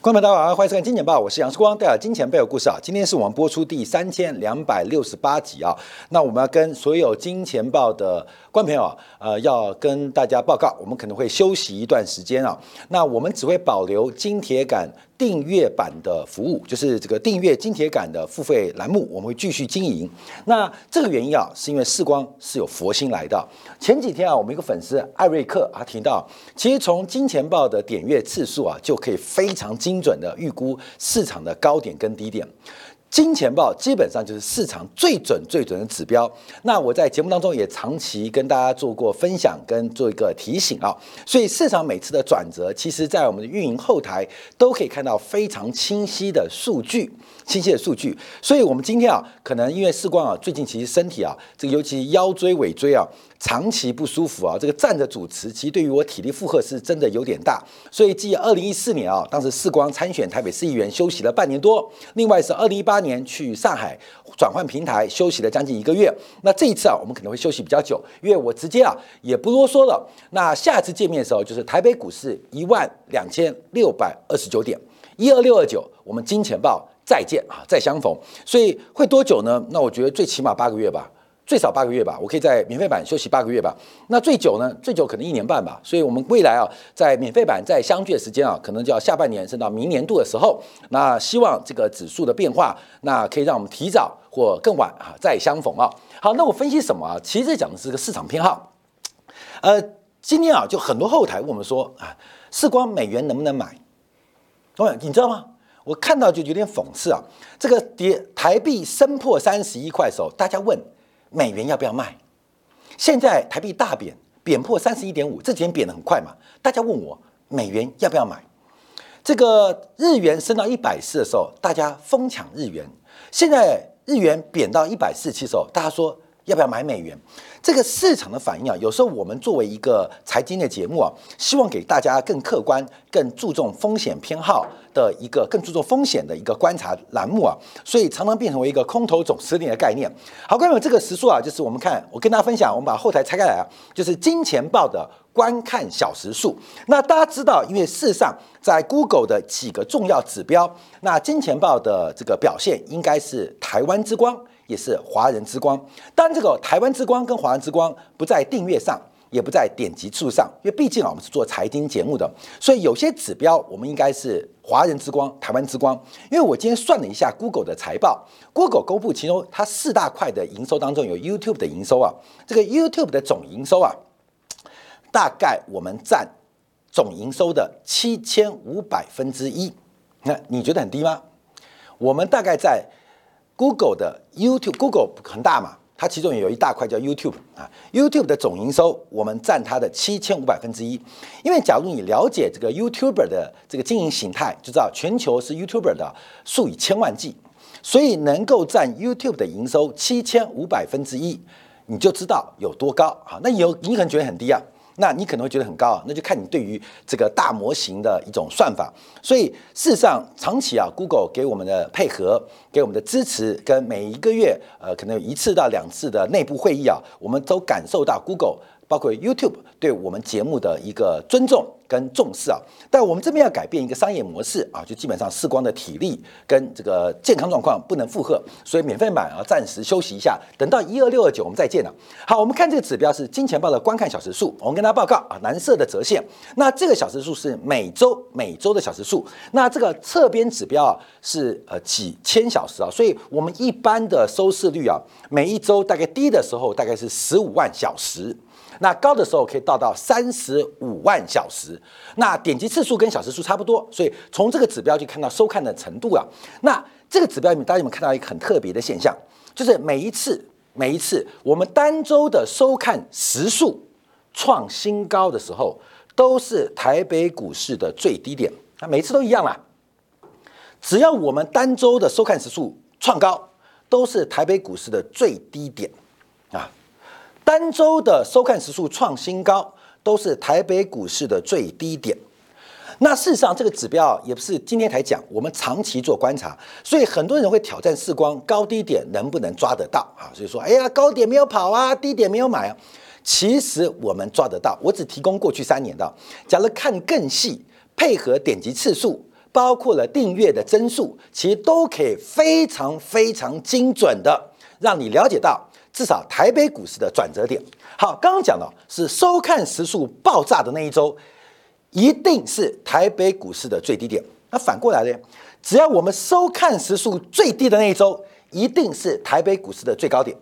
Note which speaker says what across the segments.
Speaker 1: 观众朋友大家好，欢迎收看《金钱报》，我是杨世光，带来金钱背后故事啊。今天是我们播出第三千两百六十八集啊。那我们要跟所有《金钱报》的观众朋友啊，呃，要跟大家报告，我们可能会休息一段时间啊。那我们只会保留金铁杆订阅版的服务，就是这个订阅金铁杆的付费栏目，我们会继续经营。那这个原因啊，是因为世光是有佛心来的。前几天啊，我们一个粉丝艾瑞克啊提到，其实从《金钱报》的点阅次数啊，就可以非常精准的预估市场的高点跟低点。金钱豹基本上就是市场最准、最准的指标。那我在节目当中也长期跟大家做过分享，跟做一个提醒啊。所以市场每次的转折，其实在我们的运营后台都可以看到非常清晰的数据，清晰的数据。所以我们今天啊，可能因为世光啊，最近其实身体啊，这个尤其腰椎、尾椎啊。长期不舒服啊，这个站着主持，其实对于我体力负荷是真的有点大。所以，继二零一四年啊，当时世光参选台北市议员，休息了半年多；另外是二零一八年去上海转换平台，休息了将近一个月。那这一次啊，我们可能会休息比较久，因为我直接啊也不啰嗦了。那下次见面的时候，就是台北股市一万两千六百二十九点一二六二九，我们金钱豹再见啊，再相逢。所以会多久呢？那我觉得最起码八个月吧。最少八个月吧，我可以在免费版休息八个月吧。那最久呢？最久可能一年半吧。所以，我们未来啊，在免费版在相聚的时间啊，可能就要下半年，甚至到明年度的时候。那希望这个指数的变化，那可以让我们提早或更晚啊再相逢啊。好，那我分析什么啊？其实讲的是个市场偏好。呃，今天啊，就很多后台问我们说啊，视光美元能不能买？各你知道吗？我看到就有点讽刺啊。这个跌台币升破三十一块的时候，大家问。美元要不要卖？现在台币大贬，贬破三十一点五，这几天贬得很快嘛。大家问我美元要不要买？这个日元升到一百四的时候，大家疯抢日元。现在日元贬到一百四七的时候，大家说要不要买美元？这个市场的反应啊，有时候我们作为一个财经的节目啊，希望给大家更客观、更注重风险偏好的一个更注重风险的一个观察栏目啊，所以常常变成为一个空头总司令的概念。好，关于这个时数啊，就是我们看，我跟大家分享，我们把后台拆开来啊，就是金钱报的观看小时数。那大家知道，因为事实上在 Google 的几个重要指标，那金钱报的这个表现应该是台湾之光。也是华人之光，但这个台湾之光跟华人之光不在订阅上，也不在点击数上，因为毕竟啊，我们是做财经节目的，所以有些指标我们应该是华人之光、台湾之光。因为我今天算了一下 Google 的财报，Google 公布其中它四大块的营收当中有 YouTube 的营收啊，这个 YouTube 的总营收啊，大概我们占总营收的七千五百分之一，那你觉得很低吗？我们大概在。Google 的 YouTube，Google 很大嘛，它其中有一大块叫 YouTube 啊，YouTube 的总营收我们占它的七千五百分之一。因为假如你了解这个 YouTuber 的这个经营形态，就知道全球是 YouTuber 的数以千万计，所以能够占 YouTube 的营收七千五百分之一，你就知道有多高啊。那有你可能觉得很低啊。那你可能会觉得很高啊，那就看你对于这个大模型的一种算法。所以事实上，长期啊，Google 给我们的配合、给我们的支持，跟每一个月呃，可能有一次到两次的内部会议啊，我们都感受到 Google 包括 YouTube 对我们节目的一个尊重。跟重视啊，但我们这边要改变一个商业模式啊，就基本上视光的体力跟这个健康状况不能负荷，所以免费买啊，暂时休息一下，等到一二六二九我们再见了。好，我们看这个指标是金钱豹的观看小时数，我们跟大家报告啊，蓝色的折线，那这个小时数是每周每周的小时数，那这个侧边指标啊是呃几千小时啊，所以我们一般的收视率啊，每一周大概低的时候大概是十五万小时。那高的时候可以到到三十五万小时，那点击次数跟小时数差不多，所以从这个指标就看到收看的程度啊。那这个指标里面，大家有没有看到一个很特别的现象？就是每一次每一次我们单周的收看时数创新高的时候，都是台北股市的最低点。那每次都一样啦，只要我们单周的收看时数创高，都是台北股市的最低点啊。单周的收看时数创新高，都是台北股市的最低点。那事实上，这个指标也不是今天才讲，我们长期做观察，所以很多人会挑战视光高低点能不能抓得到啊？所以说，哎呀，高点没有跑啊，低点没有买啊。其实我们抓得到，我只提供过去三年的。假如看更细，配合点击次数。包括了订阅的增速，其实都可以非常非常精准的让你了解到至少台北股市的转折点。好，刚刚讲了是收看时数爆炸的那一周，一定是台北股市的最低点。那反过来呢？只要我们收看时数最低的那一周，一定是台北股市的最高点。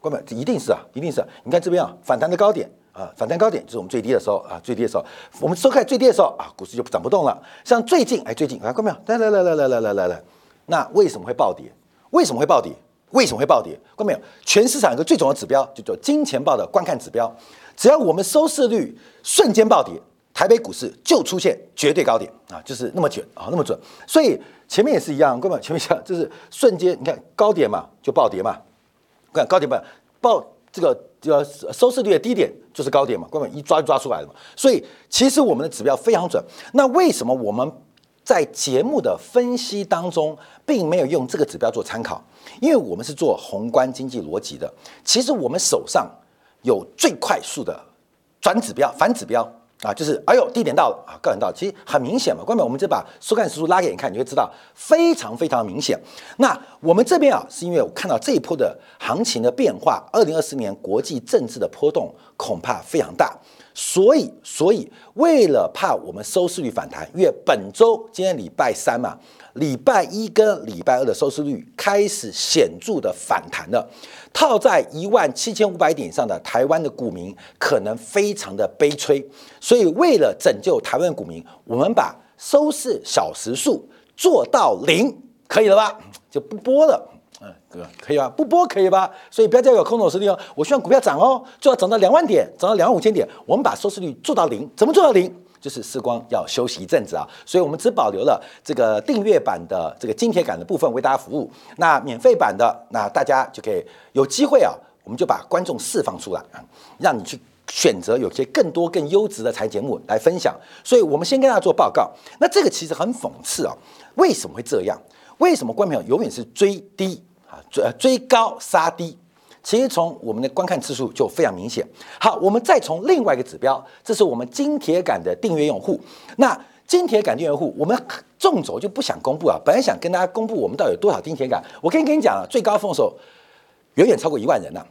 Speaker 1: 哥们，这一定是啊，一定是。你看这边啊，反弹的高点啊，反弹高点就是我们最低的时候啊，最低的时候，我们收看最低的时候啊，股市就涨不动了。像最近，哎，最近，看哥们？来来来来来来来来来，那为什么会暴跌？为什么会暴跌？为什么会暴跌？看没有？全市场一个最重要的指标，就叫金钱豹的观看指标。只要我们收视率瞬间暴跌，台北股市就出现绝对高点啊，就是那么准啊，那么准。所以前面也是一样，各位，前面讲就是瞬间，你看高点嘛，就暴跌嘛。看高点吧，报这个呃收视率的低点就是高点嘛，各位一抓就抓出来了嘛。所以其实我们的指标非常准。那为什么我们在节目的分析当中并没有用这个指标做参考？因为我们是做宏观经济逻辑的。其实我们手上有最快速的转指标、反指标。啊，就是哎呦，低点到了啊，高点到，其实很明显嘛。关门，我们就把收看时数拉给你看，你会知道非常非常明显。那我们这边啊，是因为我看到这一波的行情的变化，二零二四年国际政治的波动恐怕非常大，所以所以为了怕我们收视率反弹，因为本周今天礼拜三嘛。礼拜一跟礼拜二的收视率开始显著的反弹了，套在一万七千五百点上的台湾的股民可能非常的悲催，所以为了拯救台湾股民，我们把收视小时数做到零，可以了吧？就不播了，嗯，哥可以吧？不播可以吧？所以不要再有空头实力哦，我希望股票涨哦，就要涨到两万点，涨到两万五千点，我们把收视率做到零，怎么做到零？就是时光要休息一阵子啊，所以我们只保留了这个订阅版的这个金铁杆的部分为大家服务。那免费版的，那大家就可以有机会啊，我们就把观众释放出来啊，让你去选择有些更多更优质的财节目来分享。所以我们先跟大家做报告。那这个其实很讽刺啊，为什么会这样？为什么观众永远是追低啊，追追高杀低？其实从我们的观看次数就非常明显。好，我们再从另外一个指标，这是我们金铁杆的订阅用户。那金铁杆订阅户，我们纵轴就不想公布啊。本来想跟大家公布我们到底有多少金铁杆。我可以跟你讲啊，最高峰的时候远远超过一万人呢，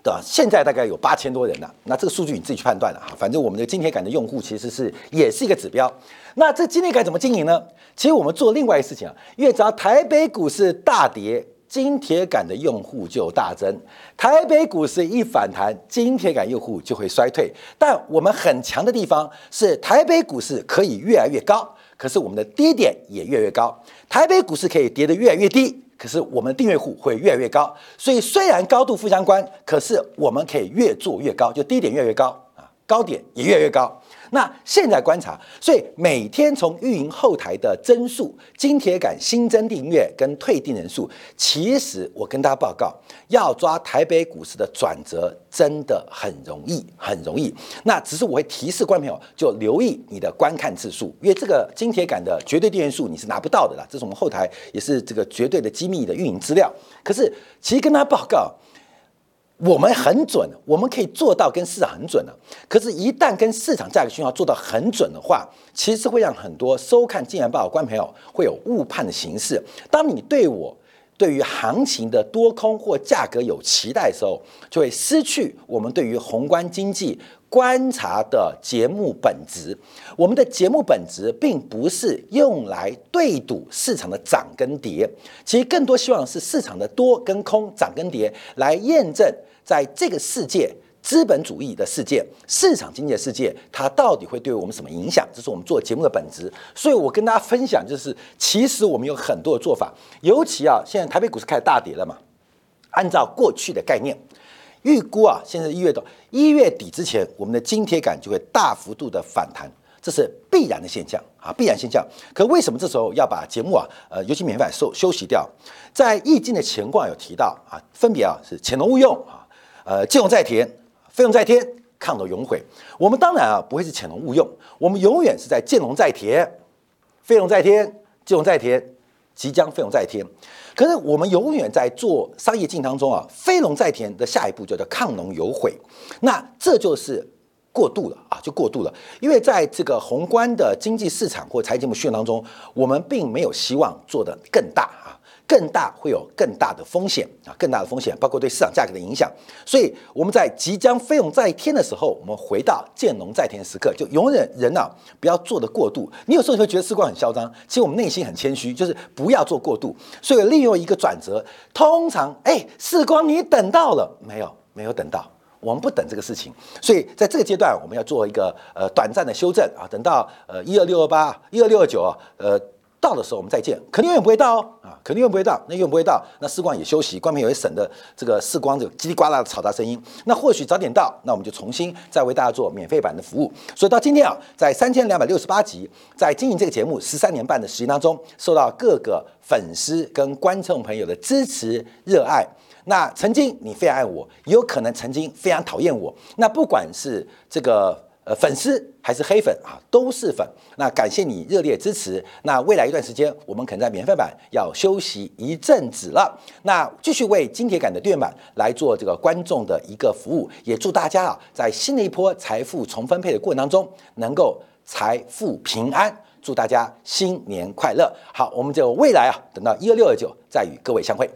Speaker 1: 对吧？现在大概有八千多人呐。那这个数据你自己去判断了哈。反正我们的金铁杆的用户其实是也是一个指标。那这金铁杆怎么经营呢？其实我们做另外一个事情啊，因为只要台北股市大跌。金铁杆的用户就大增，台北股市一反弹，金铁杆用户就会衰退。但我们很强的地方是，台北股市可以越来越高，可是我们的低点也越来越高。台北股市可以跌得越来越低，可是我们的订阅户会越来越高。所以虽然高度负相关，可是我们可以越做越高，就低点越来越高，高点也越来越高。那现在观察，所以每天从运营后台的增速、金铁杆新增订阅跟退订人数，其实我跟大家报告，要抓台北股市的转折真的很容易，很容易。那只是我会提示观众朋友，就留意你的观看次数，因为这个金铁杆的绝对订阅数你是拿不到的啦，这是我们后台也是这个绝对的机密的运营资料。可是其实跟大家报告。我们很准，我们可以做到跟市场很准的。可是，一旦跟市场价格讯号做到很准的话，其实会让很多收看《金钱报》的观朋友会有误判的形式。当你对我对于行情的多空或价格有期待的时候，就会失去我们对于宏观经济观察的节目本质。我们的节目本质并不是用来对赌市场的涨跟跌，其实更多希望是市场的多跟空、涨跟跌来验证。在这个世界，资本主义的世界、市场经济的世界，它到底会对我们什么影响？这是我们做节目的本质。所以我跟大家分享，就是其实我们有很多的做法。尤其啊，现在台北股市开始大跌了嘛。按照过去的概念，预估啊，现在一月多一月底之前，我们的津贴感就会大幅度的反弹，这是必然的现象啊，必然现象。可为什么这时候要把节目啊，呃，尤其免费收休息掉？在易经的乾卦有提到啊，分别啊是潜龙勿用啊。呃，借用在田，费用在天，抗龙永悔。我们当然啊不会是潜龙勿用，我们永远是在见龙在田，费用在天，借用在田，即将费用在天。可是我们永远在做商业竞当中啊，飞龙在田的下一步叫做抗龙有悔。那这就是过度了啊，就过度了。因为在这个宏观的经济市场或财经节目训练当中，我们并没有希望做得更大啊。更大会有更大的风险啊，更大的风险，包括对市场价格的影响。所以我们在即将飞龙在天的时候，我们回到见龙在天的时刻，就永远人呐，不要做的过度。你有时候你会觉得时光很嚣张，其实我们内心很谦虚，就是不要做过度。所以利用一个转折，通常哎，时光你等到了没有？没有等到，我们不等这个事情。所以在这个阶段，我们要做一个呃短暂的修正啊，等到呃一二六二八、一二六二九啊，呃。到的时候我们再见，肯定永远不会到哦啊，肯定永远不会到，那永远不会到，那视光也休息，光明也会省的这个视光这个叽里呱啦的嘈杂声音，那或许早点到，那我们就重新再为大家做免费版的服务。所以到今天啊，在三千两百六十八集，在经营这个节目十三年半的时间当中，受到各个粉丝跟观众朋友的支持热爱。那曾经你非常爱我，也有可能曾经非常讨厌我。那不管是这个。呃，粉丝还是黑粉啊，都是粉。那感谢你热烈支持。那未来一段时间，我们可能在免费版要休息一阵子了。那继续为金铁杆的电版来做这个观众的一个服务。也祝大家啊，在新的一波财富重分配的过程当中，能够财富平安。祝大家新年快乐！好，我们就未来啊，等到一二六二九再与各位相会。